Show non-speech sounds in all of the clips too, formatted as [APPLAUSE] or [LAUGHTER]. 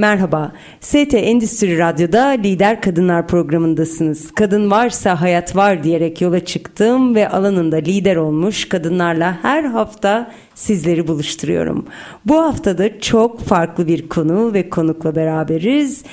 Merhaba, ST Endüstri Radyo'da Lider Kadınlar programındasınız. Kadın varsa hayat var diyerek yola çıktım ve alanında lider olmuş kadınlarla her hafta sizleri buluşturuyorum. Bu haftada çok farklı bir konu ve konukla beraberiz.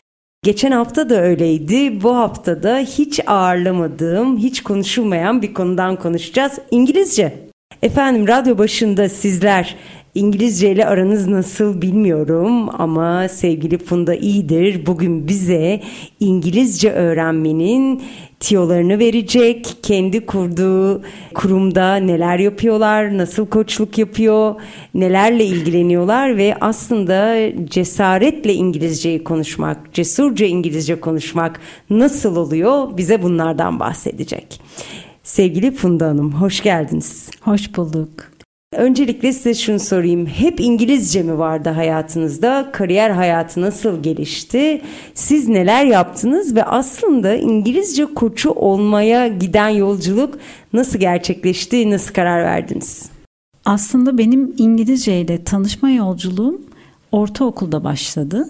Geçen hafta da öyleydi. Bu hafta da hiç ağırlamadığım, hiç konuşulmayan bir konudan konuşacağız. İngilizce. Efendim radyo başında sizler İngilizce ile aranız nasıl bilmiyorum ama sevgili Funda iyidir. Bugün bize İngilizce öğrenmenin tiyolarını verecek. Kendi kurduğu kurumda neler yapıyorlar, nasıl koçluk yapıyor, nelerle ilgileniyorlar ve aslında cesaretle İngilizceyi konuşmak, cesurca İngilizce konuşmak nasıl oluyor bize bunlardan bahsedecek. Sevgili Funda Hanım hoş geldiniz. Hoş bulduk. Öncelikle size şunu sorayım. Hep İngilizce mi vardı hayatınızda? Kariyer hayatı nasıl gelişti? Siz neler yaptınız ve aslında İngilizce koçu olmaya giden yolculuk nasıl gerçekleşti? Nasıl karar verdiniz? Aslında benim İngilizce ile tanışma yolculuğum ortaokulda başladı.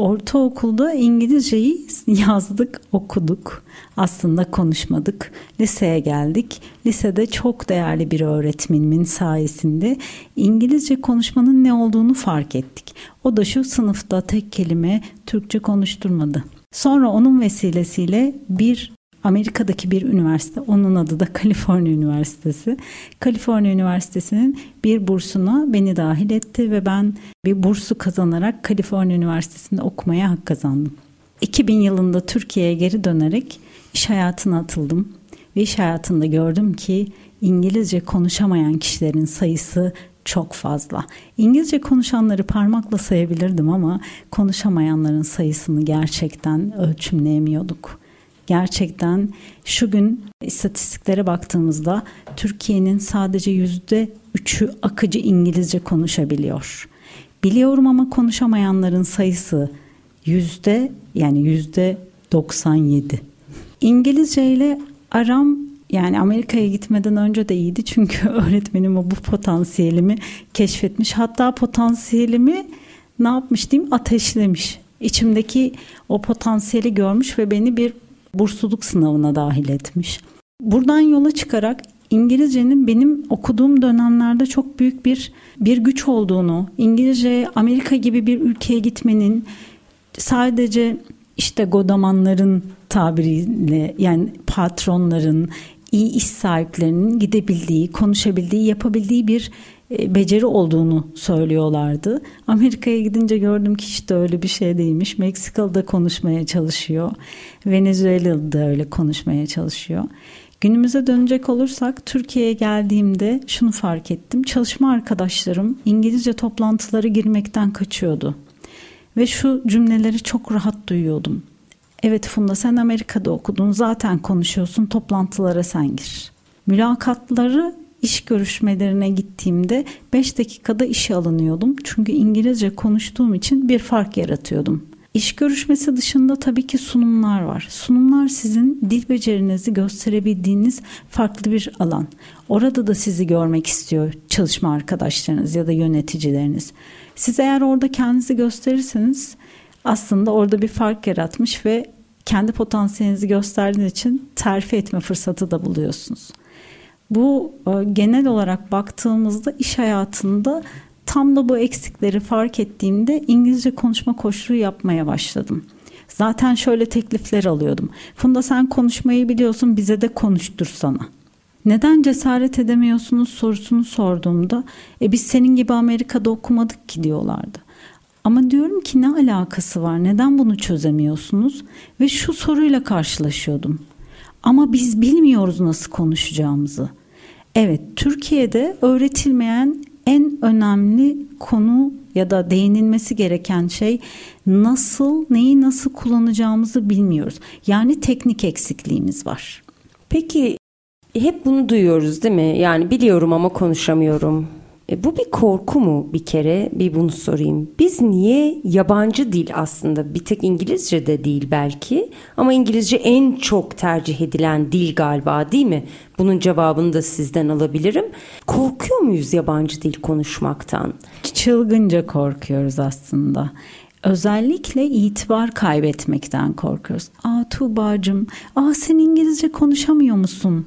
Ortaokulda İngilizceyi [LAUGHS] yazdık, okuduk. Aslında konuşmadık. Liseye geldik. Lisede çok değerli bir öğretmenimin sayesinde İngilizce konuşmanın ne olduğunu fark ettik. O da şu sınıfta tek kelime Türkçe konuşturmadı. Sonra onun vesilesiyle bir Amerika'daki bir üniversite, onun adı da Kaliforniya Üniversitesi. Kaliforniya Üniversitesi'nin bir bursuna beni dahil etti ve ben bir bursu kazanarak Kaliforniya Üniversitesi'nde okumaya hak kazandım. 2000 yılında Türkiye'ye geri dönerek iş hayatına atıldım ve iş hayatında gördüm ki İngilizce konuşamayan kişilerin sayısı çok fazla. İngilizce konuşanları parmakla sayabilirdim ama konuşamayanların sayısını gerçekten ölçümleyemiyorduk gerçekten şu gün istatistiklere baktığımızda Türkiye'nin sadece yüzde üçü akıcı İngilizce konuşabiliyor. Biliyorum ama konuşamayanların sayısı yüzde yani yüzde 97. İngilizce ile aram yani Amerika'ya gitmeden önce de iyiydi çünkü [LAUGHS] öğretmenim o bu potansiyelimi keşfetmiş. Hatta potansiyelimi ne yapmış diyeyim ateşlemiş. İçimdeki o potansiyeli görmüş ve beni bir bursluluk sınavına dahil etmiş. Buradan yola çıkarak İngilizcenin benim okuduğum dönemlerde çok büyük bir bir güç olduğunu, İngilizce Amerika gibi bir ülkeye gitmenin sadece işte godamanların tabiriyle yani patronların, iyi iş sahiplerinin gidebildiği, konuşabildiği, yapabildiği bir beceri olduğunu söylüyorlardı. Amerika'ya gidince gördüm ki işte öyle bir şey değilmiş. Meksikalı da konuşmaya çalışıyor. Venezuelalı da öyle konuşmaya çalışıyor. Günümüze dönecek olursak Türkiye'ye geldiğimde şunu fark ettim. Çalışma arkadaşlarım İngilizce toplantıları girmekten kaçıyordu. Ve şu cümleleri çok rahat duyuyordum. Evet Funda sen Amerika'da okudun zaten konuşuyorsun toplantılara sen gir. Mülakatları iş görüşmelerine gittiğimde 5 dakikada işe alınıyordum. Çünkü İngilizce konuştuğum için bir fark yaratıyordum. İş görüşmesi dışında tabii ki sunumlar var. Sunumlar sizin dil becerinizi gösterebildiğiniz farklı bir alan. Orada da sizi görmek istiyor çalışma arkadaşlarınız ya da yöneticileriniz. Siz eğer orada kendinizi gösterirseniz aslında orada bir fark yaratmış ve kendi potansiyelinizi gösterdiğiniz için terfi etme fırsatı da buluyorsunuz. Bu e, genel olarak baktığımızda iş hayatında tam da bu eksikleri fark ettiğimde İngilizce konuşma koşulu yapmaya başladım. Zaten şöyle teklifler alıyordum. Funda sen konuşmayı biliyorsun bize de konuştursana. Neden cesaret edemiyorsunuz sorusunu sorduğumda e biz senin gibi Amerika'da okumadık ki diyorlardı. Ama diyorum ki ne alakası var? Neden bunu çözemiyorsunuz? Ve şu soruyla karşılaşıyordum. Ama biz bilmiyoruz nasıl konuşacağımızı. Evet, Türkiye'de öğretilmeyen en önemli konu ya da değinilmesi gereken şey nasıl, neyi nasıl kullanacağımızı bilmiyoruz. Yani teknik eksikliğimiz var. Peki hep bunu duyuyoruz değil mi? Yani biliyorum ama konuşamıyorum. E, bu bir korku mu bir kere? Bir bunu sorayım. Biz niye yabancı dil aslında bir tek İngilizce de değil belki ama İngilizce en çok tercih edilen dil galiba değil mi? Bunun cevabını da sizden alabilirim. Korkuyor muyuz yabancı dil konuşmaktan? Çılgınca korkuyoruz aslında. Özellikle itibar kaybetmekten korkuyoruz. Aa Tuğba'cığım, aa sen İngilizce konuşamıyor musun?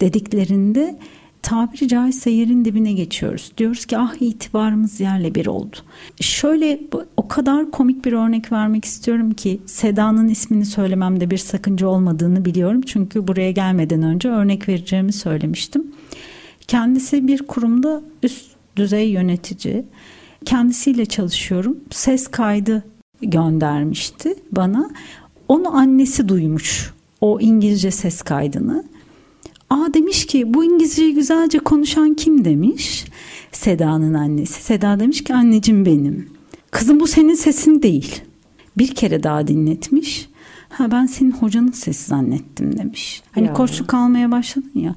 dediklerinde tabiri caizse yerin dibine geçiyoruz. Diyoruz ki ah itibarımız yerle bir oldu. Şöyle o kadar komik bir örnek vermek istiyorum ki Seda'nın ismini söylememde bir sakınca olmadığını biliyorum. Çünkü buraya gelmeden önce örnek vereceğimi söylemiştim. Kendisi bir kurumda üst düzey yönetici. Kendisiyle çalışıyorum. Ses kaydı göndermişti bana. Onu annesi duymuş o İngilizce ses kaydını Aa demiş ki bu İngilizceyi güzelce konuşan kim demiş. Seda'nın annesi. Seda demiş ki anneciğim benim. Kızım bu senin sesin değil. Bir kere daha dinletmiş. Ha ben senin hocanın sesi zannettim demiş. Hani ya. koçluk almaya başladın ya.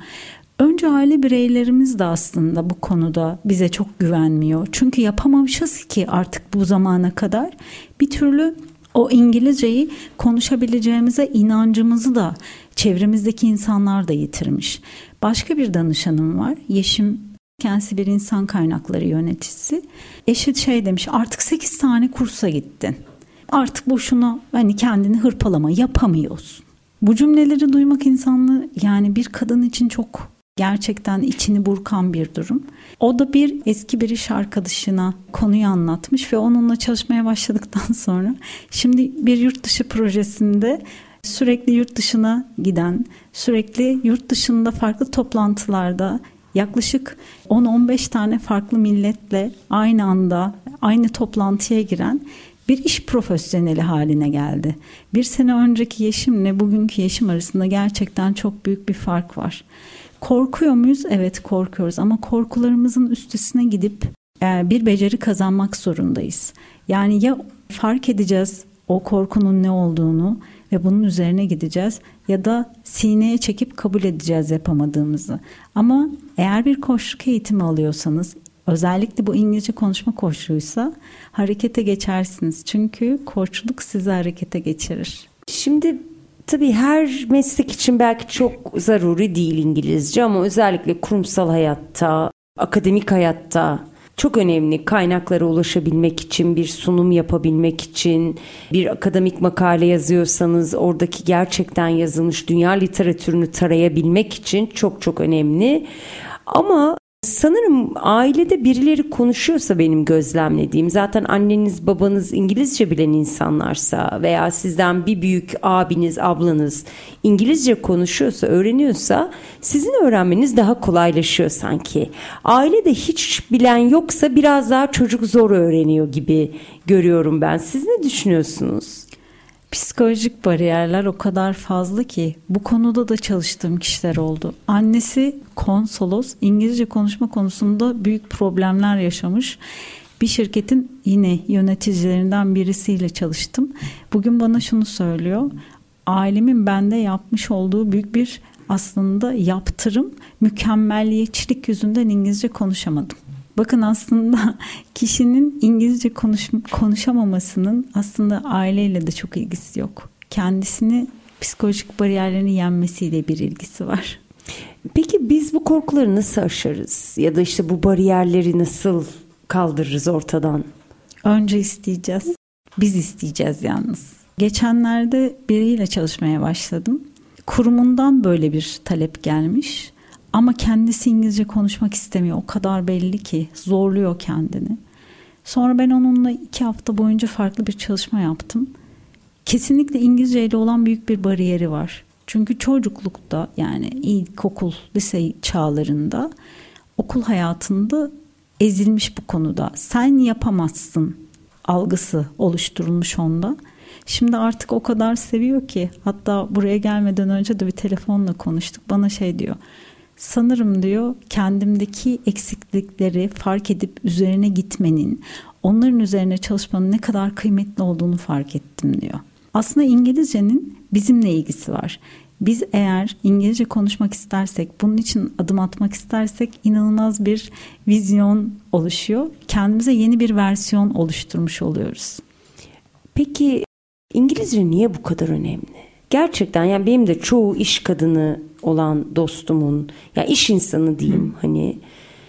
Önce aile bireylerimiz de aslında bu konuda bize çok güvenmiyor. Çünkü yapamamışız ki artık bu zamana kadar bir türlü o İngilizceyi konuşabileceğimize inancımızı da çevremizdeki insanlar da yitirmiş. Başka bir danışanım var. Yeşim kendisi bir insan kaynakları yöneticisi. Eşi şey demiş artık 8 tane kursa gittin. Artık boşuna hani kendini hırpalama yapamıyorsun. Bu cümleleri duymak insanlı yani bir kadın için çok gerçekten içini burkan bir durum. O da bir eski bir iş arkadaşına konuyu anlatmış ve onunla çalışmaya başladıktan [LAUGHS] sonra şimdi bir yurt dışı projesinde sürekli yurt dışına giden, sürekli yurt dışında farklı toplantılarda yaklaşık 10-15 tane farklı milletle aynı anda aynı toplantıya giren bir iş profesyoneli haline geldi. Bir sene önceki Yeşim'le bugünkü Yeşim arasında gerçekten çok büyük bir fark var. Korkuyor muyuz? Evet korkuyoruz ama korkularımızın üstesine gidip e, bir beceri kazanmak zorundayız. Yani ya fark edeceğiz o korkunun ne olduğunu ve bunun üzerine gideceğiz ya da sineye çekip kabul edeceğiz yapamadığımızı. Ama eğer bir koçluk eğitimi alıyorsanız özellikle bu İngilizce konuşma koçluğuysa harekete geçersiniz. Çünkü koçluk sizi harekete geçirir. Şimdi tabii her meslek için belki çok zaruri değil İngilizce ama özellikle kurumsal hayatta, akademik hayatta çok önemli kaynaklara ulaşabilmek için, bir sunum yapabilmek için, bir akademik makale yazıyorsanız oradaki gerçekten yazılmış dünya literatürünü tarayabilmek için çok çok önemli. Ama Sanırım ailede birileri konuşuyorsa benim gözlemlediğim zaten anneniz babanız İngilizce bilen insanlarsa veya sizden bir büyük abiniz ablanız İngilizce konuşuyorsa öğreniyorsa sizin öğrenmeniz daha kolaylaşıyor sanki. Ailede hiç bilen yoksa biraz daha çocuk zor öğreniyor gibi görüyorum ben. Siz ne düşünüyorsunuz? Psikolojik bariyerler o kadar fazla ki bu konuda da çalıştığım kişiler oldu. Annesi konsolos İngilizce konuşma konusunda büyük problemler yaşamış. Bir şirketin yine yöneticilerinden birisiyle çalıştım. Bugün bana şunu söylüyor. Ailemin bende yapmış olduğu büyük bir aslında yaptırım mükemmelliyetçilik yüzünden İngilizce konuşamadım. Bakın aslında [LAUGHS] kişinin İngilizce konuş, konuşamamasının aslında aileyle de çok ilgisi yok. Kendisini psikolojik bariyerlerini yenmesiyle bir ilgisi var. Peki biz bu korkuları nasıl aşarız? Ya da işte bu bariyerleri nasıl kaldırırız ortadan? Önce isteyeceğiz. Biz isteyeceğiz yalnız. Geçenlerde biriyle çalışmaya başladım. Kurumundan böyle bir talep gelmiş. Ama kendisi İngilizce konuşmak istemiyor. O kadar belli ki zorluyor kendini. Sonra ben onunla iki hafta boyunca farklı bir çalışma yaptım. Kesinlikle İngilizce ile olan büyük bir bariyeri var. Çünkü çocuklukta yani ilkokul, lise çağlarında okul hayatında ezilmiş bu konuda. Sen yapamazsın algısı oluşturulmuş onda. Şimdi artık o kadar seviyor ki hatta buraya gelmeden önce de bir telefonla konuştuk. Bana şey diyor. Sanırım diyor kendimdeki eksiklikleri fark edip üzerine gitmenin, onların üzerine çalışmanın ne kadar kıymetli olduğunu fark ettim diyor. Aslında İngilizcenin bizimle ilgisi var. Biz eğer İngilizce konuşmak istersek, bunun için adım atmak istersek inanılmaz bir vizyon oluşuyor. Kendimize yeni bir versiyon oluşturmuş oluyoruz. Peki İngilizce niye bu kadar önemli? Gerçekten yani benim de çoğu iş kadını olan dostumun, ya yani iş insanı diyeyim hani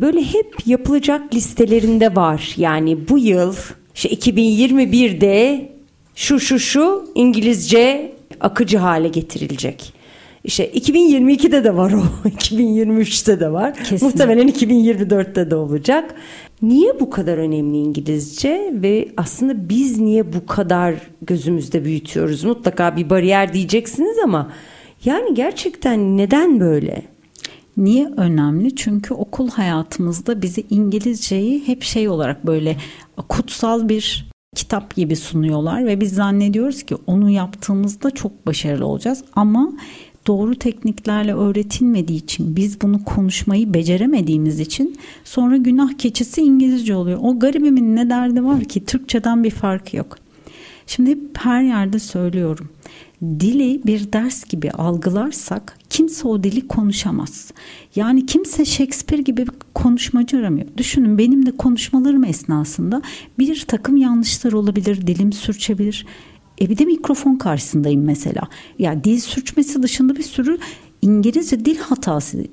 böyle hep yapılacak listelerinde var. Yani bu yıl işte 2021'de şu şu şu İngilizce akıcı hale getirilecek. İşte 2022'de de var o, [LAUGHS] 2023'te de var. Kesin. Muhtemelen 2024'te de olacak. Niye bu kadar önemli İngilizce ve aslında biz niye bu kadar gözümüzde büyütüyoruz? Mutlaka bir bariyer diyeceksiniz ama yani gerçekten neden böyle? Niye önemli? Çünkü okul hayatımızda bizi İngilizceyi hep şey olarak böyle kutsal bir kitap gibi sunuyorlar ve biz zannediyoruz ki onu yaptığımızda çok başarılı olacağız ama doğru tekniklerle öğretilmediği için biz bunu konuşmayı beceremediğimiz için sonra günah keçisi İngilizce oluyor. O garibimin ne derdi var ki Türkçeden bir fark yok. Şimdi hep her yerde söylüyorum. Dili bir ders gibi algılarsak kimse o dili konuşamaz. Yani kimse Shakespeare gibi konuşmacı aramıyor. Düşünün benim de konuşmalarım esnasında bir takım yanlışlar olabilir, dilim sürçebilir. E bir de mikrofon karşısındayım mesela. Ya yani dil sürçmesi dışında bir sürü İngilizce dil hatası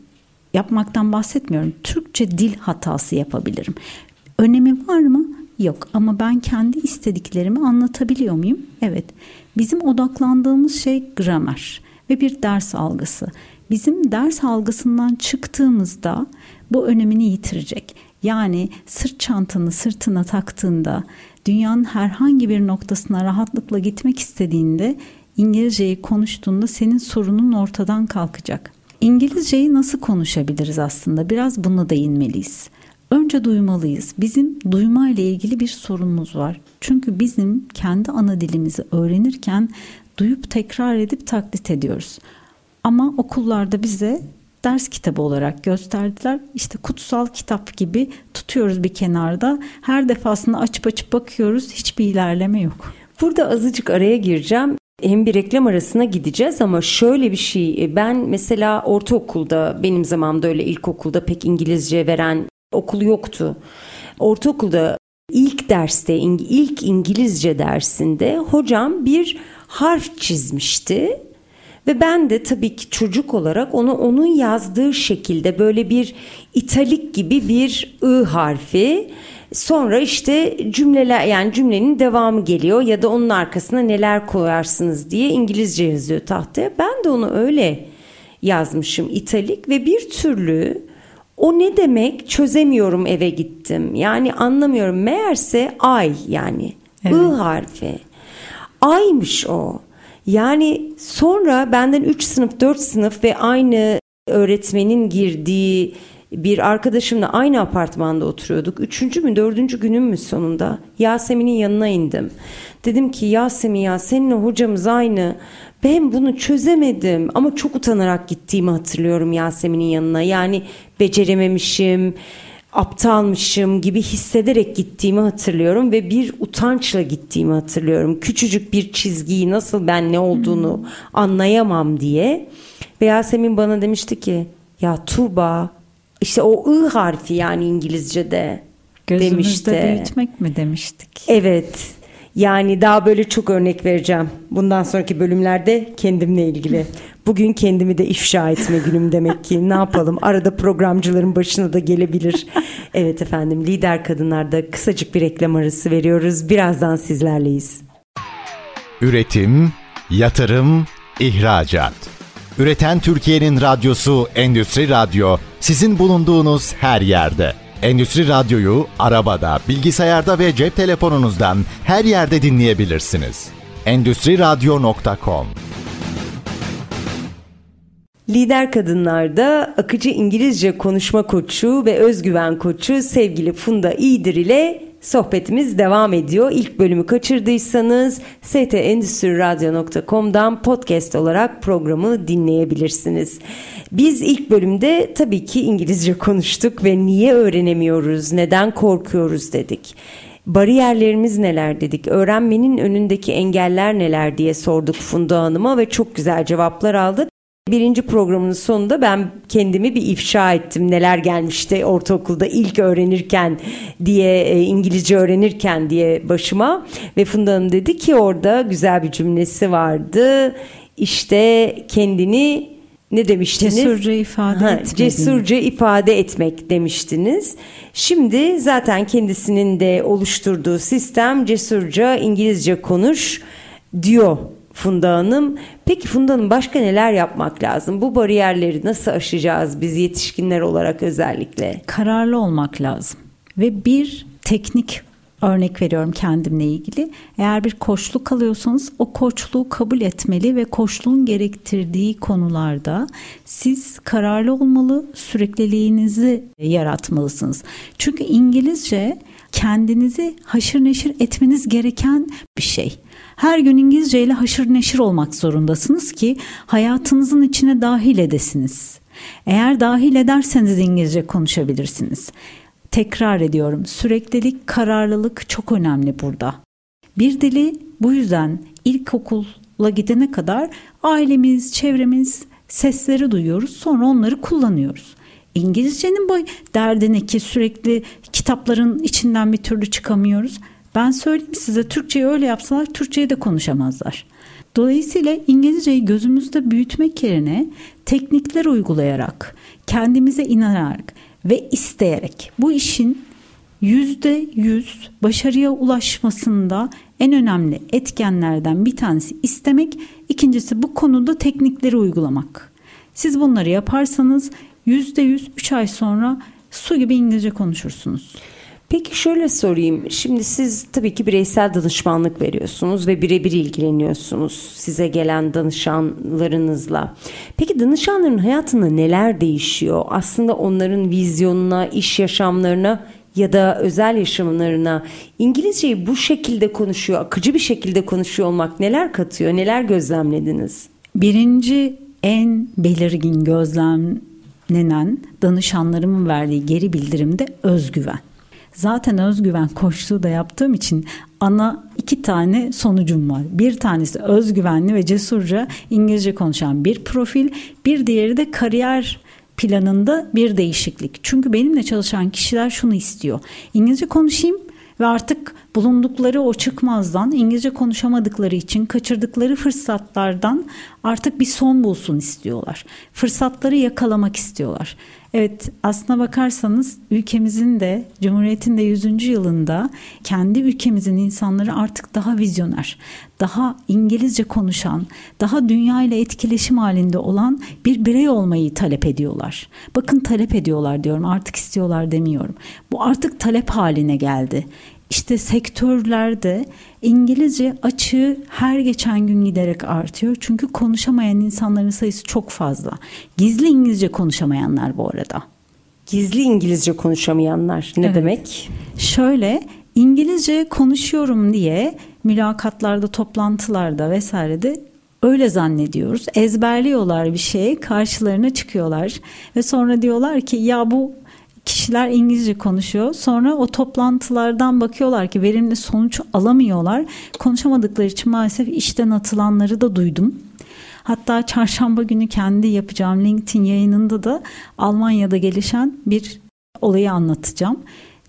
yapmaktan bahsetmiyorum. Türkçe dil hatası yapabilirim. Önemi var mı? Yok ama ben kendi istediklerimi anlatabiliyor muyum? Evet. Bizim odaklandığımız şey gramer ve bir ders algısı. Bizim ders algısından çıktığımızda bu önemini yitirecek. Yani sırt çantanı sırtına taktığında dünyanın herhangi bir noktasına rahatlıkla gitmek istediğinde İngilizceyi konuştuğunda senin sorunun ortadan kalkacak. İngilizceyi nasıl konuşabiliriz aslında? Biraz buna değinmeliyiz. Önce duymalıyız. Bizim duyma ile ilgili bir sorunumuz var. Çünkü bizim kendi ana dilimizi öğrenirken duyup tekrar edip taklit ediyoruz. Ama okullarda bize ders kitabı olarak gösterdiler. İşte kutsal kitap gibi tutuyoruz bir kenarda. Her defasında açıp açıp bakıyoruz. Hiçbir ilerleme yok. Burada azıcık araya gireceğim. Hem bir reklam arasına gideceğiz ama şöyle bir şey e, ben mesela ortaokulda benim zamanımda öyle ilkokulda pek İngilizce veren okul yoktu. Ortaokulda ilk derste ilk İngilizce dersinde hocam bir harf çizmişti ve ben de tabii ki çocuk olarak onu onun yazdığı şekilde böyle bir italik gibi bir ı harfi sonra işte cümleler yani cümlenin devamı geliyor ya da onun arkasına neler koyarsınız diye İngilizce yazıyor tahtaya. Ben de onu öyle yazmışım italik ve bir türlü o ne demek çözemiyorum eve gittim. Yani anlamıyorum. Meğerse ay yani. Evet. I harfi. Aymış o. Yani sonra benden 3 sınıf 4 sınıf ve aynı öğretmenin girdiği bir arkadaşımla aynı apartmanda oturuyorduk. Üçüncü mü dördüncü günüm mü sonunda Yasemin'in yanına indim. Dedim ki Yasemin ya seninle hocamız aynı. Ben bunu çözemedim ama çok utanarak gittiğimi hatırlıyorum Yasemin'in yanına. Yani becerememişim, aptalmışım gibi hissederek gittiğimi hatırlıyorum ve bir utançla gittiğimi hatırlıyorum. Küçücük bir çizgiyi nasıl ben ne olduğunu hmm. anlayamam diye. Ve Yasemin bana demişti ki ya Tuğba işte o ı harfi yani İngilizce'de Gözümüzde demişti. büyütmek mi demiştik? Evet. Yani daha böyle çok örnek vereceğim. Bundan sonraki bölümlerde kendimle ilgili. Bugün kendimi de ifşa etme günüm demek ki. Ne yapalım? Arada programcıların başına da gelebilir. Evet efendim lider kadınlarda kısacık bir reklam arası veriyoruz. Birazdan sizlerleyiz. Üretim, yatırım, ihracat. Üreten Türkiye'nin radyosu Endüstri Radyo sizin bulunduğunuz her yerde. Endüstri Radyo'yu arabada, bilgisayarda ve cep telefonunuzdan her yerde dinleyebilirsiniz. Endüstri Radyo.com Lider Kadınlar'da akıcı İngilizce konuşma koçu ve özgüven koçu sevgili Funda İyidir ile Sohbetimiz devam ediyor. İlk bölümü kaçırdıysanız stendüstriradyo.com'dan podcast olarak programı dinleyebilirsiniz. Biz ilk bölümde tabii ki İngilizce [LAUGHS] konuştuk ve niye öğrenemiyoruz, neden korkuyoruz dedik. Bariyerlerimiz neler dedik, öğrenmenin önündeki engeller neler diye sorduk Funda Hanım'a ve çok güzel cevaplar aldık. Birinci programın sonunda ben kendimi bir ifşa ettim. Neler gelmişti ortaokulda ilk öğrenirken diye e, İngilizce öğrenirken diye başıma. Ve Funda Hanım dedi ki orada güzel bir cümlesi vardı. İşte kendini ne demiştiniz? Cesurca ifade ha, etmek. Cesurca ifade etmek demiştiniz. Şimdi zaten kendisinin de oluşturduğu sistem cesurca İngilizce konuş diyor Funda Hanım. Peki Funda Hanım başka neler yapmak lazım? Bu bariyerleri nasıl aşacağız biz yetişkinler olarak özellikle? Kararlı olmak lazım. Ve bir teknik örnek veriyorum kendimle ilgili. Eğer bir koçluk alıyorsanız o koçluğu kabul etmeli ve koçluğun gerektirdiği konularda siz kararlı olmalı, sürekliliğinizi yaratmalısınız. Çünkü İngilizce kendinizi haşır neşir etmeniz gereken bir şey. Her gün İngilizce ile haşır neşir olmak zorundasınız ki hayatınızın içine dahil edesiniz. Eğer dahil ederseniz İngilizce konuşabilirsiniz. Tekrar ediyorum süreklilik, kararlılık çok önemli burada. Bir dili bu yüzden ilkokula gidene kadar ailemiz, çevremiz sesleri duyuyoruz sonra onları kullanıyoruz. İngilizcenin boy derdini ki sürekli kitapların içinden bir türlü çıkamıyoruz. Ben söyleyeyim size Türkçeyi öyle yapsalar Türkçeyi de konuşamazlar. Dolayısıyla İngilizceyi gözümüzde büyütmek yerine teknikler uygulayarak, kendimize inanarak ve isteyerek bu işin yüzde yüz başarıya ulaşmasında en önemli etkenlerden bir tanesi istemek, ikincisi bu konuda teknikleri uygulamak. Siz bunları yaparsanız yüzde yüz üç ay sonra su gibi İngilizce konuşursunuz. Peki şöyle sorayım. Şimdi siz tabii ki bireysel danışmanlık veriyorsunuz ve birebir ilgileniyorsunuz size gelen danışanlarınızla. Peki danışanların hayatında neler değişiyor? Aslında onların vizyonuna, iş yaşamlarına ya da özel yaşamlarına İngilizceyi bu şekilde konuşuyor, akıcı bir şekilde konuşuyor olmak neler katıyor? Neler gözlemlediniz? Birinci en belirgin gözlemlenen danışanlarımın verdiği geri bildirimde özgüven. Zaten özgüven koçluğu da yaptığım için ana iki tane sonucum var. Bir tanesi özgüvenli ve cesurca İngilizce konuşan bir profil, bir diğeri de kariyer planında bir değişiklik. Çünkü benimle çalışan kişiler şunu istiyor. İngilizce konuşayım ve artık bulundukları o çıkmazdan İngilizce konuşamadıkları için kaçırdıkları fırsatlardan artık bir son bulsun istiyorlar. Fırsatları yakalamak istiyorlar. Evet aslına bakarsanız ülkemizin de Cumhuriyet'in de 100. yılında kendi ülkemizin insanları artık daha vizyoner, daha İngilizce konuşan, daha dünya ile etkileşim halinde olan bir birey olmayı talep ediyorlar. Bakın talep ediyorlar diyorum artık istiyorlar demiyorum. Bu artık talep haline geldi. İşte sektörlerde İngilizce açığı her geçen gün giderek artıyor. Çünkü konuşamayan insanların sayısı çok fazla. Gizli İngilizce konuşamayanlar bu arada. Gizli İngilizce konuşamayanlar ne Evet. demek? Şöyle İngilizce konuşuyorum diye mülakatlarda, toplantılarda vesairede öyle zannediyoruz. Ezberliyorlar bir şeyi, karşılarına çıkıyorlar ve sonra diyorlar ki ya bu kişiler İngilizce konuşuyor. Sonra o toplantılardan bakıyorlar ki verimli sonuç alamıyorlar. Konuşamadıkları için maalesef işten atılanları da duydum. Hatta çarşamba günü kendi yapacağım LinkedIn yayınında da Almanya'da gelişen bir olayı anlatacağım.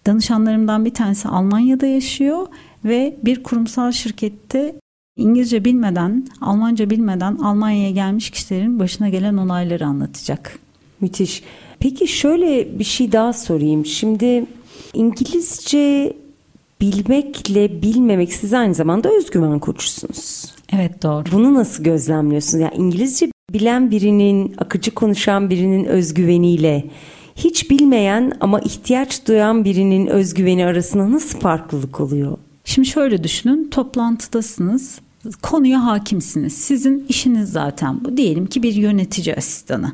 Danışanlarımdan bir tanesi Almanya'da yaşıyor ve bir kurumsal şirkette İngilizce bilmeden, Almanca bilmeden Almanya'ya gelmiş kişilerin başına gelen olayları anlatacak. Müthiş. Peki şöyle bir şey daha sorayım. Şimdi İngilizce bilmekle bilmemek siz aynı zamanda özgüven koçusunuz. Evet doğru. Bunu nasıl gözlemliyorsunuz? Yani İngilizce bilen birinin, akıcı konuşan birinin özgüveniyle hiç bilmeyen ama ihtiyaç duyan birinin özgüveni arasında nasıl farklılık oluyor? Şimdi şöyle düşünün toplantıdasınız konuya hakimsiniz. Sizin işiniz zaten bu. Diyelim ki bir yönetici asistanı.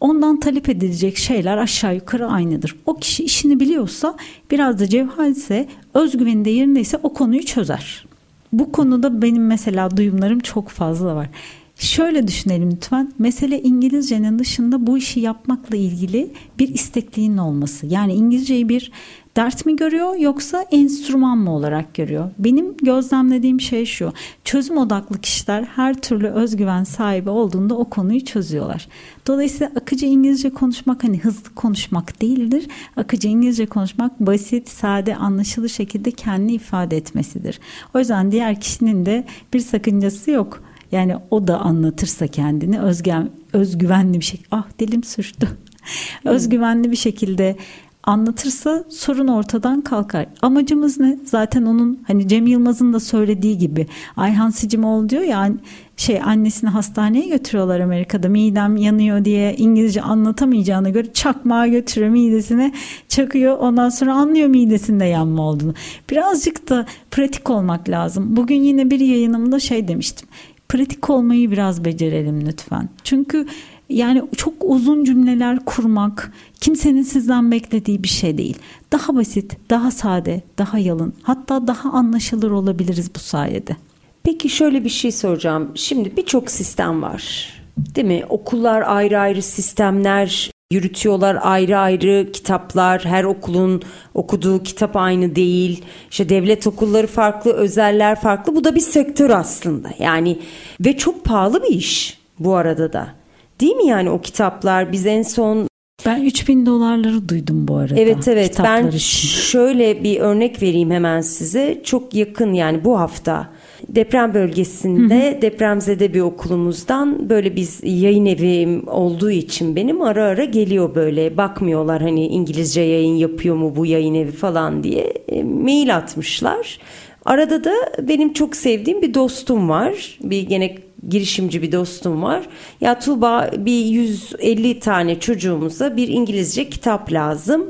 Ondan talep edilecek şeyler aşağı yukarı aynıdır. O kişi işini biliyorsa biraz da cevhalse özgüveni de yerindeyse o konuyu çözer. Bu konuda benim mesela duyumlarım çok fazla var. Şöyle düşünelim lütfen. Mesele İngilizcenin dışında bu işi yapmakla ilgili bir istekliğin olması. Yani İngilizceyi bir dert mi görüyor yoksa enstrüman mı olarak görüyor? Benim gözlemlediğim şey şu. Çözüm odaklı kişiler her türlü özgüven sahibi olduğunda o konuyu çözüyorlar. Dolayısıyla akıcı İngilizce konuşmak hani hızlı konuşmak değildir. Akıcı İngilizce konuşmak basit, sade, anlaşılır şekilde kendini ifade etmesidir. O yüzden diğer kişinin de bir sakıncası yok. Yani o da anlatırsa kendini özgen, özgüvenli bir şey. Ah dilim sürçtü. [LAUGHS] özgüvenli bir şekilde anlatırsa sorun ortadan kalkar. Amacımız ne? Zaten onun hani Cem Yılmaz'ın da söylediği gibi Ayhan Sicimoğlu diyor ya şey annesini hastaneye götürüyorlar Amerika'da midem yanıyor diye İngilizce anlatamayacağına göre çakmağa götürüyor midesine çakıyor ondan sonra anlıyor midesinde yanma olduğunu. Birazcık da pratik olmak lazım. Bugün yine bir yayınımda şey demiştim. Pratik olmayı biraz becerelim lütfen. Çünkü yani çok uzun cümleler kurmak kimsenin sizden beklediği bir şey değil. Daha basit, daha sade, daha yalın, hatta daha anlaşılır olabiliriz bu sayede. Peki şöyle bir şey soracağım. Şimdi birçok sistem var. Değil mi? Okullar ayrı ayrı sistemler yürütüyorlar ayrı ayrı kitaplar her okulun okuduğu kitap aynı değil işte devlet okulları farklı özeller farklı bu da bir sektör aslında yani ve çok pahalı bir iş bu arada da Değil mi yani o kitaplar? Biz en son ben 3000 dolarları duydum bu arada. Evet evet ben için. şöyle bir örnek vereyim hemen size. Çok yakın yani bu hafta deprem bölgesinde hı hı. depremzede bir okulumuzdan böyle biz yayın evi olduğu için benim ara ara geliyor böyle bakmıyorlar hani İngilizce yayın yapıyor mu bu yayın evi falan diye e, mail atmışlar. Arada da benim çok sevdiğim bir dostum var. Bir gene girişimci bir dostum var. Ya Tuğba bir 150 tane çocuğumuza bir İngilizce kitap lazım.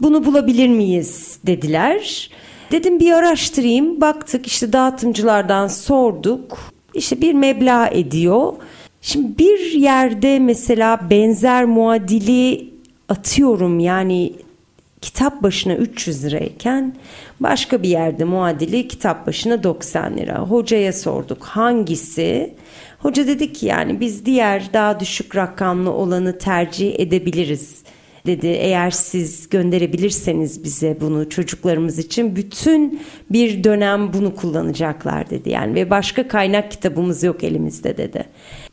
Bunu bulabilir miyiz dediler. Dedim bir araştırayım. Baktık işte dağıtımcılardan sorduk. İşte bir meblağ ediyor. Şimdi bir yerde mesela benzer muadili atıyorum yani kitap başına 300 lirayken başka bir yerde muadili kitap başına 90 lira. Hocaya sorduk hangisi? Hoca dedi ki yani biz diğer daha düşük rakamlı olanı tercih edebiliriz dedi. Eğer siz gönderebilirseniz bize bunu çocuklarımız için bütün bir dönem bunu kullanacaklar dedi. Yani ve başka kaynak kitabımız yok elimizde dedi.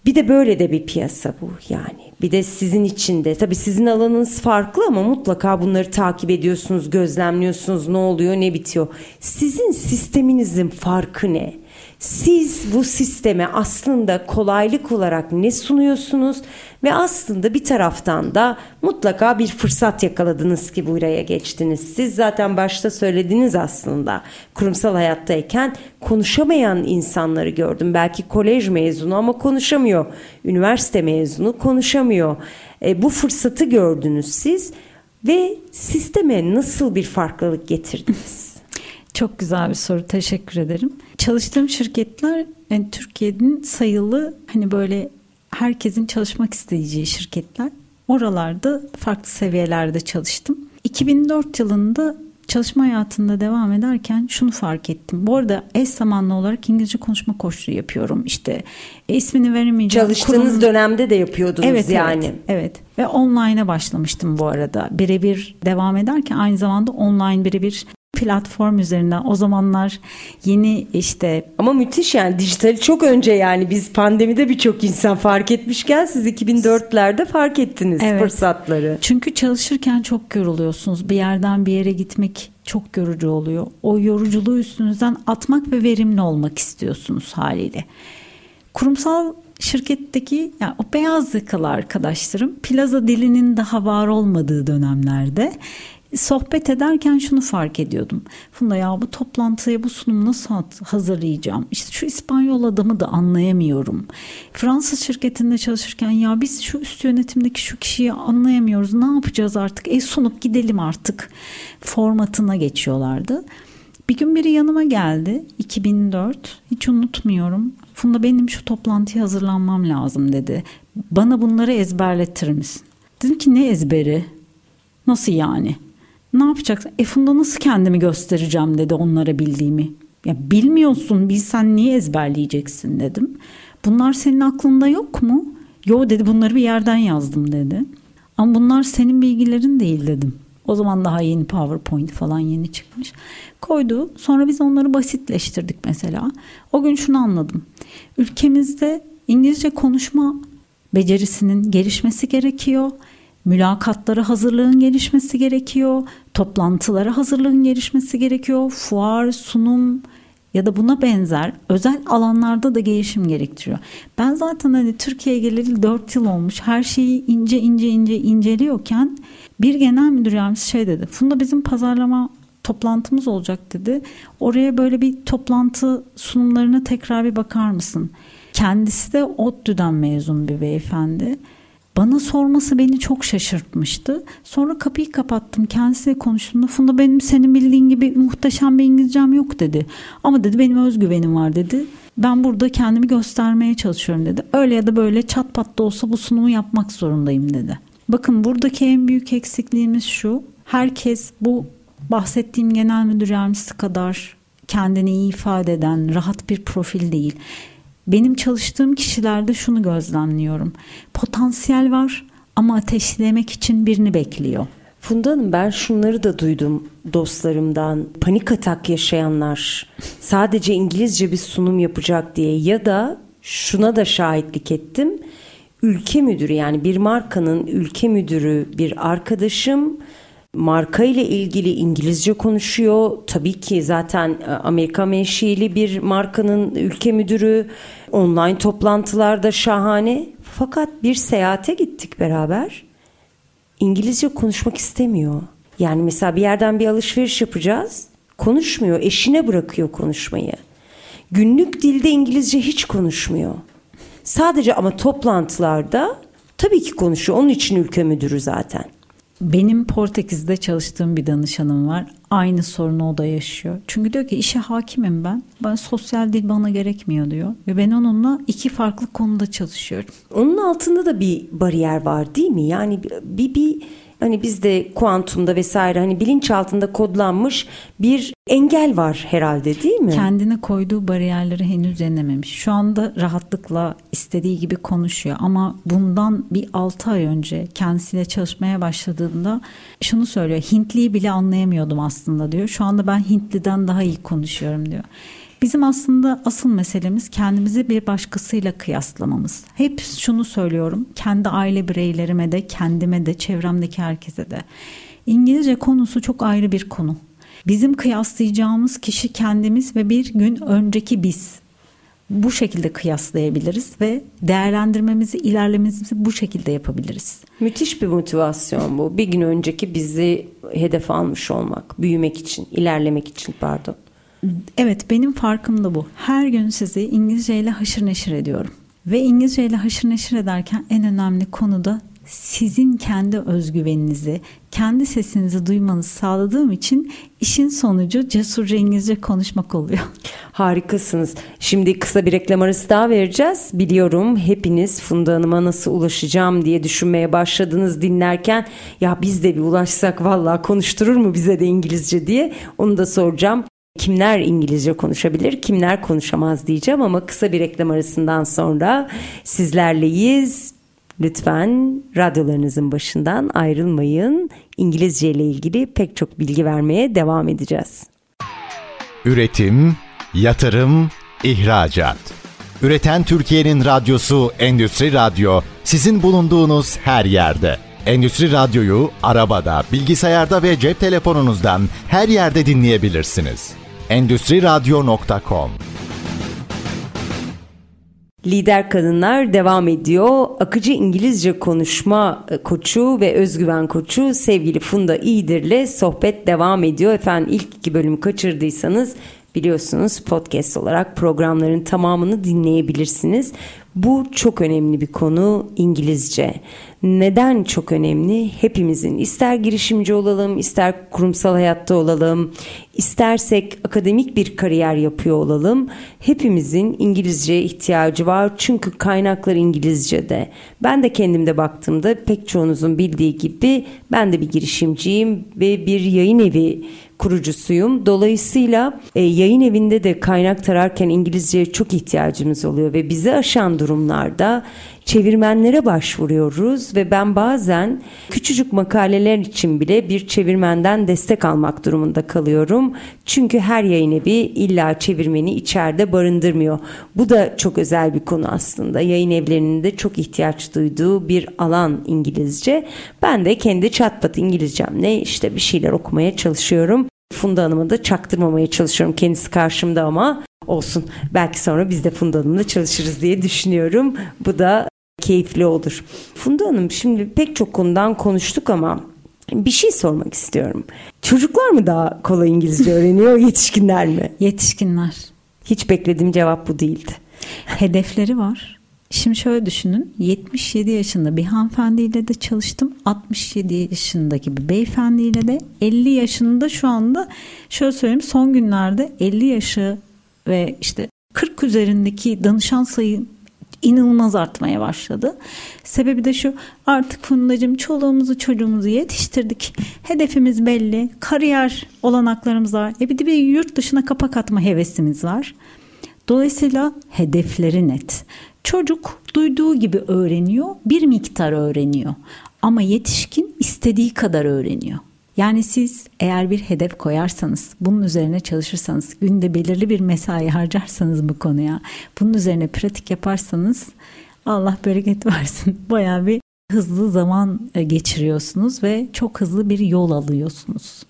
Bir de böyle de bir piyasa bu yani. Bir de sizin içinde tabii sizin alanınız farklı ama mutlaka bunları takip ediyorsunuz, gözlemliyorsunuz ne oluyor, ne bitiyor. Sizin sisteminizin farkı ne? Siz bu sisteme aslında kolaylık olarak ne sunuyorsunuz ve aslında bir taraftan da mutlaka bir fırsat yakaladınız ki buraya geçtiniz. Siz zaten başta söylediniz aslında kurumsal hayattayken konuşamayan insanları gördüm. Belki kolej mezunu ama konuşamıyor. Üniversite mezunu konuşamıyor. E, bu fırsatı gördünüz siz ve sisteme nasıl bir farklılık getirdiniz? Çok güzel bir soru. Teşekkür ederim. Çalıştığım şirketler yani Türkiye'nin sayılı hani böyle herkesin çalışmak isteyeceği şirketler. Oralarda farklı seviyelerde çalıştım. 2004 yılında çalışma hayatında devam ederken şunu fark ettim. Bu arada eş zamanlı olarak İngilizce konuşma koçluğu yapıyorum. İşte ismini veremeyeceğim. Çalıştığınız kurum... dönemde de yapıyordunuz evet, yani. Evet, evet. Ve online'a başlamıştım bu arada. Birebir devam ederken aynı zamanda online birebir platform üzerinden o zamanlar yeni işte ama müthiş yani dijitali çok önce yani biz pandemide birçok insan fark etmişken siz 2004'lerde fark ettiniz evet. fırsatları. Çünkü çalışırken çok yoruluyorsunuz. Bir yerden bir yere gitmek çok yorucu oluyor. O yoruculuğu üstünüzden atmak ve verimli olmak istiyorsunuz haliyle. Kurumsal şirketteki yani o beyaz yakalı arkadaşlarım plaza dilinin daha var olmadığı dönemlerde sohbet ederken şunu fark ediyordum. Funda ya bu toplantıya bu sunumu nasıl hazırlayacağım? İşte şu İspanyol adamı da anlayamıyorum. Fransız şirketinde çalışırken ya biz şu üst yönetimdeki şu kişiyi anlayamıyoruz. Ne yapacağız artık? E sunup gidelim artık formatına geçiyorlardı. Bir gün biri yanıma geldi 2004 hiç unutmuyorum. Funda benim şu toplantıya hazırlanmam lazım dedi. Bana bunları ezberletir misin? Dedim ki ne ezberi? Nasıl yani? Ne yapacaksın? E Funda nasıl kendimi göstereceğim dedi onlara bildiğimi. Ya bilmiyorsun bilsen niye ezberleyeceksin dedim. Bunlar senin aklında yok mu? Yo dedi bunları bir yerden yazdım dedi. Ama bunlar senin bilgilerin değil dedim. O zaman daha yeni PowerPoint falan yeni çıkmış. Koydu. Sonra biz onları basitleştirdik mesela. O gün şunu anladım. Ülkemizde İngilizce konuşma becerisinin gelişmesi gerekiyor. Mülakatlara hazırlığın gelişmesi gerekiyor. Toplantılara hazırlığın gelişmesi gerekiyor. Fuar, sunum, ya da buna benzer özel alanlarda da gelişim gerektiriyor. Ben zaten hani Türkiye'ye geleli 4 yıl olmuş. Her şeyi ince ince ince inceliyorken bir genel müdür yardımcısı şey dedi. Funda bizim pazarlama toplantımız olacak dedi. Oraya böyle bir toplantı sunumlarına tekrar bir bakar mısın? Kendisi de ODTÜ'den mezun bir beyefendi. Bana sorması beni çok şaşırtmıştı. Sonra kapıyı kapattım. Kendisiyle konuştuğumda Funda benim senin bildiğin gibi muhteşem bir İngilizcem yok dedi. Ama dedi benim özgüvenim var dedi. Ben burada kendimi göstermeye çalışıyorum dedi. Öyle ya da böyle çat pat da olsa bu sunumu yapmak zorundayım dedi. Bakın buradaki en büyük eksikliğimiz şu. Herkes bu bahsettiğim genel müdür yardımcısı kadar kendini iyi ifade eden rahat bir profil değil. Benim çalıştığım kişilerde şunu gözlemliyorum. Potansiyel var ama ateşlemek için birini bekliyor. Funda Hanım ben şunları da duydum dostlarımdan. Panik atak yaşayanlar sadece İngilizce bir sunum yapacak diye ya da şuna da şahitlik ettim. Ülke müdürü yani bir markanın ülke müdürü bir arkadaşım marka ile ilgili İngilizce konuşuyor. Tabii ki zaten e, Amerika menşeli bir markanın ülke müdürü. Online toplantılarda şahane. Fakat bir seyahate gittik beraber. İngilizce konuşmak istemiyor. Yani mesela bir yerden bir alışveriş yapacağız. Konuşmuyor. Eşine bırakıyor konuşmayı. Günlük dilde İngilizce hiç konuşmuyor. Sadece ama toplantılarda tabii ki konuşuyor. Onun için ülke müdürü zaten. Benim Portekiz'de çalıştığım bir danışanım var. Aynı sorunu o da yaşıyor. Çünkü diyor ki işe hakimim ben. Ben sosyal dil bana gerekmiyor diyor. Ve ben onunla iki farklı konuda çalışıyorum. Onun altında da bir bariyer var değil mi? Yani bir, bir hani bizde kuantumda vesaire hani bilinç altında kodlanmış bir engel var herhalde değil mi? Kendine koyduğu bariyerleri henüz yenememiş. Şu anda rahatlıkla istediği gibi konuşuyor ama bundan bir 6 ay önce kendisiyle çalışmaya başladığında şunu söylüyor. Hintliyi bile anlayamıyordum aslında diyor. Şu anda ben Hintliden daha iyi konuşuyorum diyor. Bizim aslında asıl meselemiz kendimizi bir başkasıyla kıyaslamamız. Hep şunu söylüyorum. Kendi aile bireylerime de, kendime de, çevremdeki herkese de. İngilizce konusu çok ayrı bir konu. Bizim kıyaslayacağımız kişi kendimiz ve bir gün önceki biz. Bu şekilde kıyaslayabiliriz ve değerlendirmemizi, ilerlememizi bu şekilde yapabiliriz. Müthiş bir motivasyon bu. Bir gün önceki bizi hedef almış olmak, büyümek için, ilerlemek için pardon. Evet benim farkım da bu. Her gün sizi İngilizce ile haşır neşir ediyorum. Ve İngilizce ile haşır neşir ederken en önemli konu da sizin kendi özgüveninizi, kendi sesinizi duymanızı sağladığım için işin sonucu cesurca İngilizce konuşmak oluyor. Harikasınız. Şimdi kısa bir reklam arası daha vereceğiz. Biliyorum hepiniz Funda Hanım'a nasıl ulaşacağım diye düşünmeye başladınız dinlerken ya biz de bir ulaşsak vallahi konuşturur mu bize de İngilizce diye onu da soracağım kimler İngilizce konuşabilir, kimler konuşamaz diyeceğim ama kısa bir reklam arasından sonra sizlerleyiz. Lütfen radyolarınızın başından ayrılmayın. İngilizce ile ilgili pek çok bilgi vermeye devam edeceğiz. Üretim, yatırım, ihracat. Üreten Türkiye'nin radyosu Endüstri Radyo sizin bulunduğunuz her yerde. Endüstri Radyo'yu arabada, bilgisayarda ve cep telefonunuzdan her yerde dinleyebilirsiniz endüstriradyo.com Lider Kadınlar devam ediyor. Akıcı İngilizce konuşma e, koçu ve özgüven koçu sevgili Funda İyidir'le sohbet devam ediyor. Efendim ilk iki bölümü kaçırdıysanız Biliyorsunuz podcast olarak programların tamamını dinleyebilirsiniz. Bu çok önemli bir konu İngilizce. Neden çok önemli? Hepimizin ister girişimci olalım, ister kurumsal hayatta olalım, istersek akademik bir kariyer yapıyor olalım. Hepimizin İngilizceye ihtiyacı var çünkü kaynaklar İngilizce'de. Ben de kendimde baktığımda pek çoğunuzun bildiği gibi ben de bir girişimciyim ve bir yayın evi kurucusuyum. Dolayısıyla e, yayın evinde de kaynak tararken İngilizceye çok ihtiyacımız oluyor ve bizi aşan durumlarda çevirmenlere başvuruyoruz ve ben bazen küçücük makaleler için bile bir çevirmenden destek almak durumunda kalıyorum. Çünkü her yayın evi illa çevirmeni içeride barındırmıyor. Bu da çok özel bir konu aslında. Yayın evlerinin de çok ihtiyaç duyduğu bir alan İngilizce. Ben de kendi çatpat İngilizcemle işte bir şeyler okumaya çalışıyorum. Funda Hanım'ı da çaktırmamaya çalışıyorum. Kendisi karşımda ama olsun. Belki sonra biz de Funda Hanım'la çalışırız diye düşünüyorum. Bu da keyifli olur. Funda Hanım şimdi pek çok konudan konuştuk ama bir şey sormak istiyorum. Çocuklar mı daha kolay İngilizce [LAUGHS] öğreniyor, yetişkinler mi? Yetişkinler. Hiç beklediğim cevap bu değildi. Hedefleri var. Şimdi şöyle düşünün 77 yaşında bir hanımefendiyle de çalıştım 67 yaşındaki bir beyefendiyle de 50 yaşında şu anda şöyle söyleyeyim son günlerde 50 yaşı ve işte 40 üzerindeki danışan sayı inanılmaz artmaya başladı. Sebebi de şu artık Fundacığım çoluğumuzu çocuğumuzu yetiştirdik. Hedefimiz belli. Kariyer olanaklarımız var. E bir de bir yurt dışına kapak atma hevesimiz var. Dolayısıyla hedefleri net. Çocuk duyduğu gibi öğreniyor, bir miktar öğreniyor. Ama yetişkin istediği kadar öğreniyor. Yani siz eğer bir hedef koyarsanız, bunun üzerine çalışırsanız, günde belirli bir mesai harcarsanız bu konuya, bunun üzerine pratik yaparsanız Allah bereket [LAUGHS] versin. Bayağı bir hızlı zaman e, geçiriyorsunuz ve çok hızlı bir yol alıyorsunuz.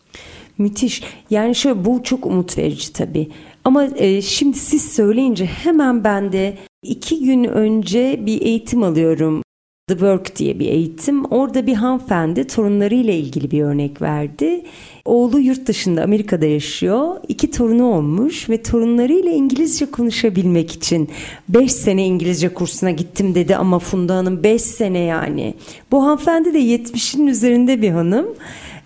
Müthiş. Yani şöyle bu çok umut verici tabii. Ama e, şimdi siz söyleyince hemen ben de iki gün önce bir eğitim alıyorum. The Work diye bir eğitim. Orada bir hanımefendi torunlarıyla ilgili bir örnek verdi. Oğlu yurt dışında Amerika'da yaşıyor. İki torunu olmuş ve torunlarıyla İngilizce konuşabilmek için 5 sene İngilizce kursuna gittim dedi ama Funda Hanım 5 sene yani. Bu hanımefendi de 70'in üzerinde bir hanım.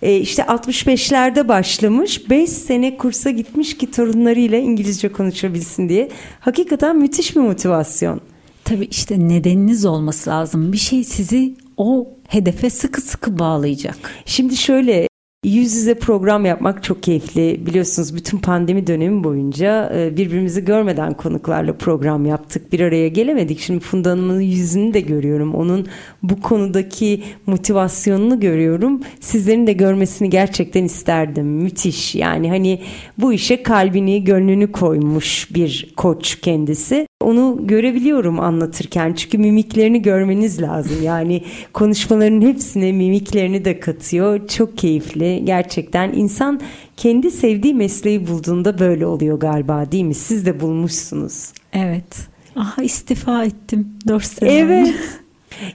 E, işte 65'lerde başlamış 5 sene kursa gitmiş ki torunlarıyla İngilizce konuşabilsin diye. Hakikaten müthiş bir motivasyon. Tabii işte nedeniniz olması lazım. Bir şey sizi o hedefe sıkı sıkı bağlayacak. Şimdi şöyle Yüz yüze program yapmak çok keyifli. Biliyorsunuz bütün pandemi dönemi boyunca e, birbirimizi görmeden konuklarla program yaptık. Bir araya gelemedik. Şimdi Funda Hanım'ın yüzünü de görüyorum. Onun bu konudaki motivasyonunu görüyorum. Sizlerin de görmesini gerçekten isterdim. Müthiş. Yani hani bu işe kalbini, gönlünü koymuş bir koç kendisi. Onu görebiliyorum anlatırken çünkü mimiklerini görmeniz lazım. Yani konuşmaların hepsine mimiklerini de katıyor. Çok keyifli gerçekten. insan kendi sevdiği mesleği bulduğunda böyle oluyor galiba değil mi? Siz de bulmuşsunuz. Evet. Aha istifa ettim 4 sene. Evet.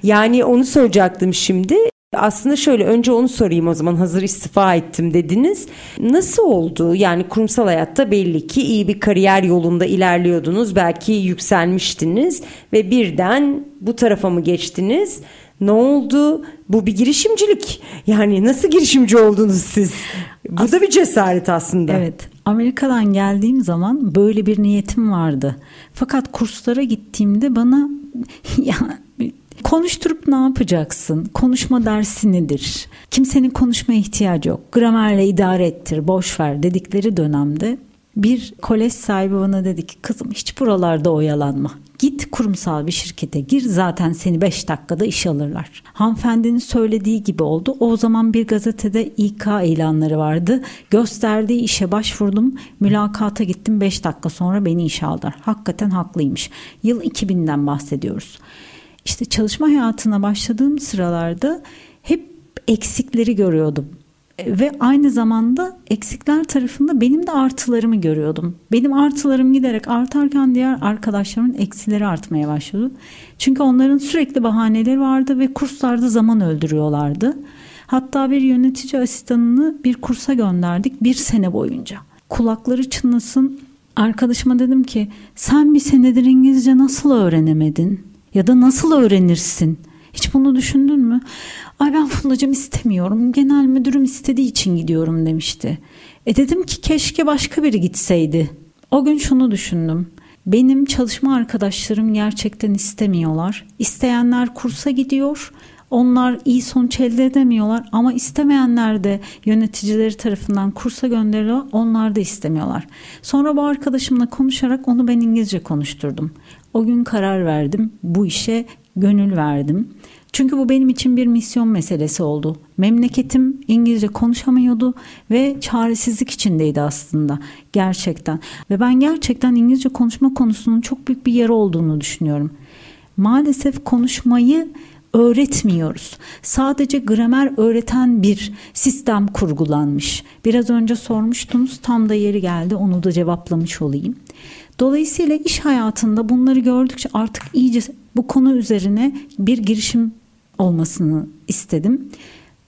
Yani onu soracaktım şimdi. Aslında şöyle önce onu sorayım o zaman hazır istifa ettim dediniz. Nasıl oldu? Yani kurumsal hayatta belli ki iyi bir kariyer yolunda ilerliyordunuz. Belki yükselmiştiniz ve birden bu tarafa mı geçtiniz? Ne oldu? Bu bir girişimcilik. Yani nasıl girişimci oldunuz siz? Bu As- da bir cesaret aslında. Evet. Amerika'dan geldiğim zaman böyle bir niyetim vardı. Fakat kurslara gittiğimde bana [LAUGHS] ya Konuşturup ne yapacaksın? Konuşma dersi nedir? Kimsenin konuşmaya ihtiyacı yok. Gramerle idare ettir, boş ver dedikleri dönemde bir kolej sahibi bana dedi ki kızım hiç buralarda oyalanma. Git kurumsal bir şirkete gir zaten seni 5 dakikada iş alırlar. Hanımefendinin söylediği gibi oldu. O zaman bir gazetede İK ilanları vardı. Gösterdiği işe başvurdum. Mülakata gittim 5 dakika sonra beni işe aldılar. Hakikaten haklıymış. Yıl 2000'den bahsediyoruz. İşte çalışma hayatına başladığım sıralarda hep eksikleri görüyordum. Ve aynı zamanda eksikler tarafında benim de artılarımı görüyordum. Benim artılarım giderek artarken diğer arkadaşlarımın eksileri artmaya başladı. Çünkü onların sürekli bahaneleri vardı ve kurslarda zaman öldürüyorlardı. Hatta bir yönetici asistanını bir kursa gönderdik bir sene boyunca. Kulakları çınlasın Arkadaşıma dedim ki sen bir senedir İngilizce nasıl öğrenemedin? Ya da nasıl öğrenirsin? Hiç bunu düşündün mü? Ay ben Fundacığım istemiyorum. Genel müdürüm istediği için gidiyorum demişti. E dedim ki keşke başka biri gitseydi. O gün şunu düşündüm. Benim çalışma arkadaşlarım gerçekten istemiyorlar. İsteyenler kursa gidiyor. Onlar iyi sonuç elde edemiyorlar ama istemeyenler de yöneticileri tarafından kursa gönderiliyor. Onlar da istemiyorlar. Sonra bu arkadaşımla konuşarak onu ben İngilizce konuşturdum. O gün karar verdim. Bu işe gönül verdim. Çünkü bu benim için bir misyon meselesi oldu. Memleketim İngilizce konuşamıyordu ve çaresizlik içindeydi aslında gerçekten. Ve ben gerçekten İngilizce konuşma konusunun çok büyük bir yeri olduğunu düşünüyorum. Maalesef konuşmayı öğretmiyoruz. Sadece gramer öğreten bir sistem kurgulanmış. Biraz önce sormuştunuz tam da yeri geldi onu da cevaplamış olayım. Dolayısıyla iş hayatında bunları gördükçe artık iyice bu konu üzerine bir girişim olmasını istedim.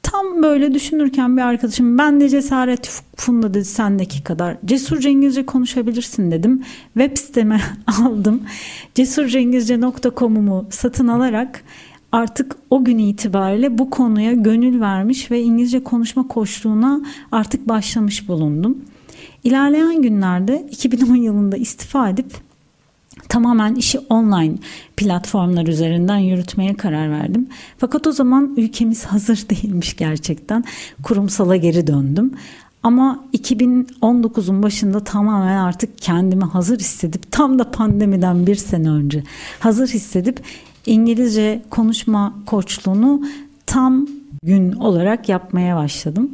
Tam böyle düşünürken bir arkadaşım ben de cesaret Funda dedi sendeki kadar cesurca İngilizce konuşabilirsin dedim. Web siteme [LAUGHS] aldım. cesurcaingilizce.com'umu satın alarak artık o gün itibariyle bu konuya gönül vermiş ve İngilizce konuşma koçluğuna artık başlamış bulundum. İlerleyen günlerde 2010 yılında istifa edip tamamen işi online platformlar üzerinden yürütmeye karar verdim. Fakat o zaman ülkemiz [LAUGHS] hazır değilmiş gerçekten. Kurumsala geri döndüm. Ama 2019'un başında tamamen artık kendimi hazır hissedip tam da pandemiden bir sene önce hazır hissedip İngilizce konuşma koçluğunu tam gün olarak yapmaya başladım.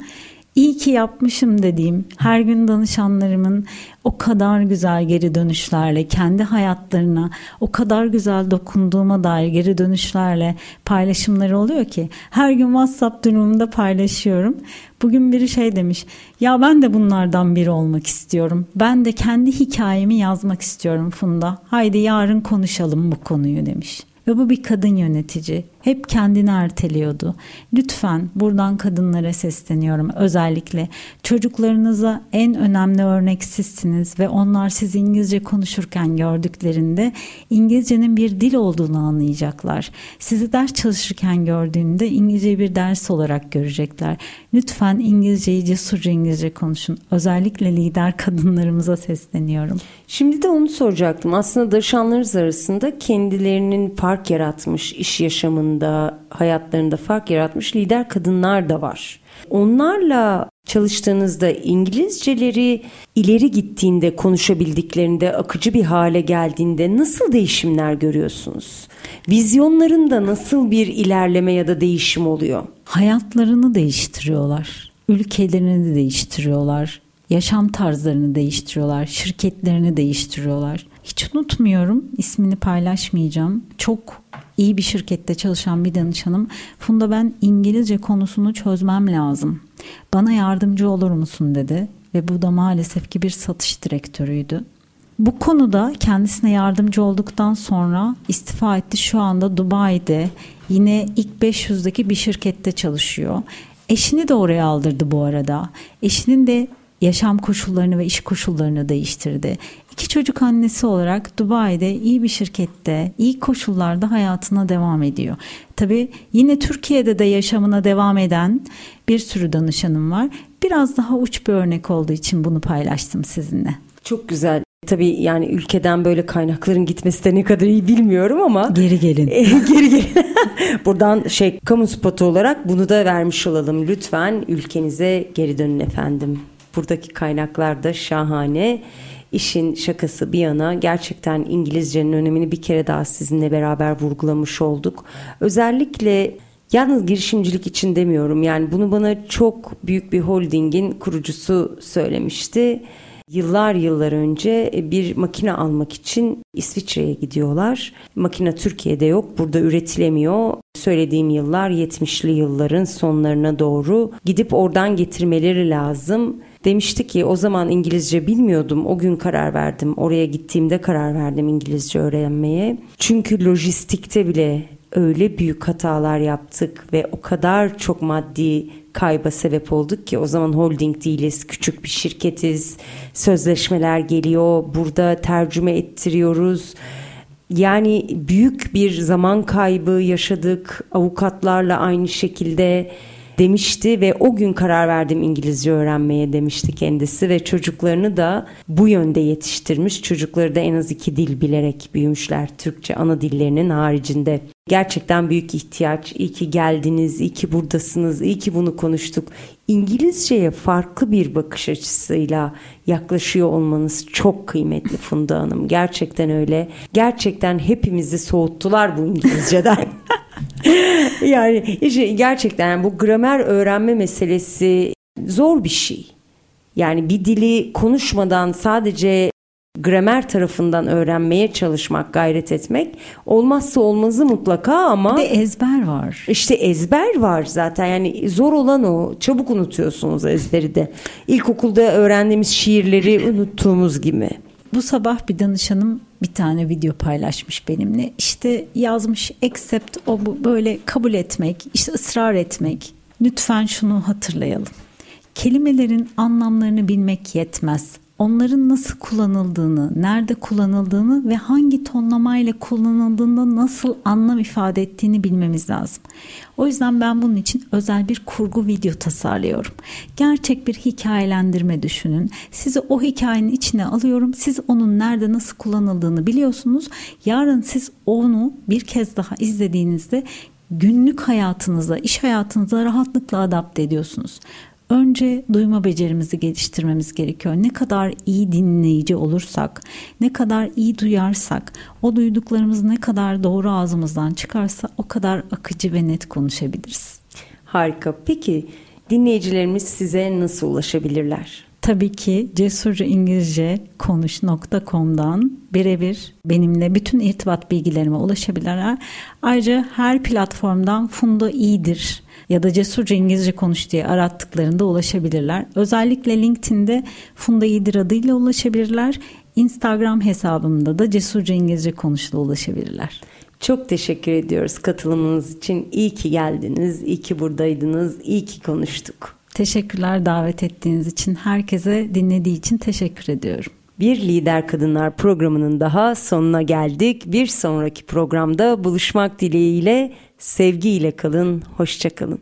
İyi ki yapmışım dediğim her gün danışanlarımın o kadar güzel geri dönüşlerle kendi hayatlarına o kadar güzel dokunduğuma dair geri dönüşlerle paylaşımları oluyor ki her gün WhatsApp durumunda paylaşıyorum. Bugün biri şey demiş ya ben de bunlardan biri olmak istiyorum. Ben de kendi hikayemi yazmak istiyorum Funda. Haydi yarın konuşalım bu konuyu demiş. Ve bu bir kadın yönetici. Hep kendini erteliyordu. Lütfen buradan kadınlara sesleniyorum. Özellikle çocuklarınıza en önemli örnek sizsiniz ve onlar siz İngilizce konuşurken gördüklerinde İngilizcenin bir dil olduğunu anlayacaklar. Sizi ders çalışırken gördüğünde İngilizceyi bir ders olarak görecekler. Lütfen İngilizceyi cesurca İngilizce konuşun. Özellikle lider kadınlarımıza sesleniyorum. Şimdi de onu soracaktım. Aslında danışanlarınız arasında kendilerinin fark yaratmış iş yaşamında, hayatlarında fark yaratmış lider kadınlar da var. Onlarla çalıştığınızda İngilizceleri ileri gittiğinde, konuşabildiklerinde, akıcı bir hale geldiğinde nasıl değişimler görüyorsunuz? Vizyonlarında nasıl bir ilerleme ya da değişim oluyor? Hayatlarını değiştiriyorlar. Ülkelerini değiştiriyorlar yaşam tarzlarını değiştiriyorlar, şirketlerini değiştiriyorlar. Hiç unutmuyorum, ismini paylaşmayacağım. Çok iyi bir şirkette çalışan bir danışanım. Funda ben İngilizce konusunu çözmem lazım. Bana yardımcı olur musun dedi ve bu da maalesef ki bir satış direktörüydü. Bu konuda kendisine yardımcı olduktan sonra istifa etti. Şu anda Dubai'de yine ilk 500'deki bir şirkette çalışıyor. Eşini de oraya aldırdı bu arada. Eşinin de yaşam koşullarını ve iş koşullarını değiştirdi. İki çocuk annesi olarak Dubai'de iyi bir şirkette, iyi koşullarda hayatına devam ediyor. Tabii yine Türkiye'de de yaşamına devam eden bir sürü danışanım var. Biraz daha uç bir örnek olduğu için bunu paylaştım sizinle. Çok güzel. Tabii yani ülkeden böyle kaynakların gitmesi de ne kadar iyi bilmiyorum ama. Geri gelin. [LAUGHS] geri gelin. Buradan şey kamu spotu olarak bunu da vermiş olalım. Lütfen ülkenize geri dönün efendim. Buradaki kaynaklar da şahane. İşin şakası bir yana gerçekten İngilizcenin önemini bir kere daha sizinle beraber vurgulamış olduk. Özellikle Yalnız girişimcilik için demiyorum. Yani bunu bana çok büyük bir holdingin kurucusu söylemişti. Yıllar yıllar önce bir makine almak için İsviçre'ye gidiyorlar. Makine Türkiye'de yok, burada üretilemiyor. Söylediğim yıllar 70'li yılların sonlarına doğru gidip oradan getirmeleri lazım. Demişti ki o zaman İngilizce bilmiyordum. O gün karar verdim. Oraya gittiğimde karar verdim İngilizce öğrenmeye. Çünkü lojistikte bile öyle büyük hatalar yaptık ve o kadar çok maddi kayba sebep olduk ki o zaman holding değiliz, küçük bir şirketiz. Sözleşmeler geliyor, burada tercüme ettiriyoruz. Yani büyük bir zaman kaybı yaşadık. Avukatlarla aynı şekilde demişti ve o gün karar verdim İngilizce öğrenmeye demişti kendisi ve çocuklarını da bu yönde yetiştirmiş. Çocukları da en az iki dil bilerek büyümüşler Türkçe ana dillerinin haricinde. Gerçekten büyük ihtiyaç. İyi ki geldiniz, iyi ki buradasınız, iyi ki bunu konuştuk. İngilizceye farklı bir bakış açısıyla yaklaşıyor olmanız çok kıymetli Funda Hanım. Gerçekten öyle. Gerçekten hepimizi soğuttular bu İngilizceden. [LAUGHS] yani işte gerçekten bu gramer öğrenme meselesi zor bir şey. Yani bir dili konuşmadan sadece gramer tarafından öğrenmeye çalışmak, gayret etmek olmazsa olmazı mutlaka ama bir de ezber var. İşte ezber var zaten. Yani zor olan o. Çabuk unutuyorsunuz ezberi de. İlkokulda öğrendiğimiz şiirleri unuttuğumuz gibi. Bu sabah bir danışanım bir tane video paylaşmış benimle. İşte yazmış accept o böyle kabul etmek, işte ısrar etmek. Lütfen şunu hatırlayalım. Kelimelerin anlamlarını bilmek yetmez onların nasıl kullanıldığını, nerede kullanıldığını ve hangi tonlamayla kullanıldığında nasıl anlam ifade ettiğini bilmemiz lazım. O yüzden ben bunun için özel bir kurgu video tasarlıyorum. Gerçek bir hikayelendirme düşünün. Sizi o hikayenin içine alıyorum. Siz onun nerede nasıl kullanıldığını biliyorsunuz. Yarın siz onu bir kez daha izlediğinizde günlük hayatınıza, iş hayatınıza rahatlıkla adapte ediyorsunuz. Önce duyma becerimizi geliştirmemiz gerekiyor. Ne kadar iyi dinleyici olursak, ne kadar iyi duyarsak, o duyduklarımız ne kadar doğru ağzımızdan çıkarsa o kadar akıcı ve net konuşabiliriz. Harika. Peki dinleyicilerimiz size nasıl ulaşabilirler? Tabii ki cesurca İngilizce konuş.com'dan birebir benimle bütün irtibat bilgilerime ulaşabilirler. Ayrıca her platformdan Funda iyidir ya da Cesurca İngilizce Konuş diye arattıklarında ulaşabilirler. Özellikle LinkedIn'de Funda İyidir adıyla ulaşabilirler. Instagram hesabımda da Cesurca İngilizce Konuş'la ulaşabilirler. Çok teşekkür ediyoruz katılımınız için. İyi ki geldiniz, iyi ki buradaydınız, iyi ki konuştuk. Teşekkürler davet ettiğiniz için. Herkese dinlediği için teşekkür ediyorum. Bir Lider Kadınlar programının daha sonuna geldik. Bir sonraki programda buluşmak dileğiyle sevgiyle kalın, hoşçakalın.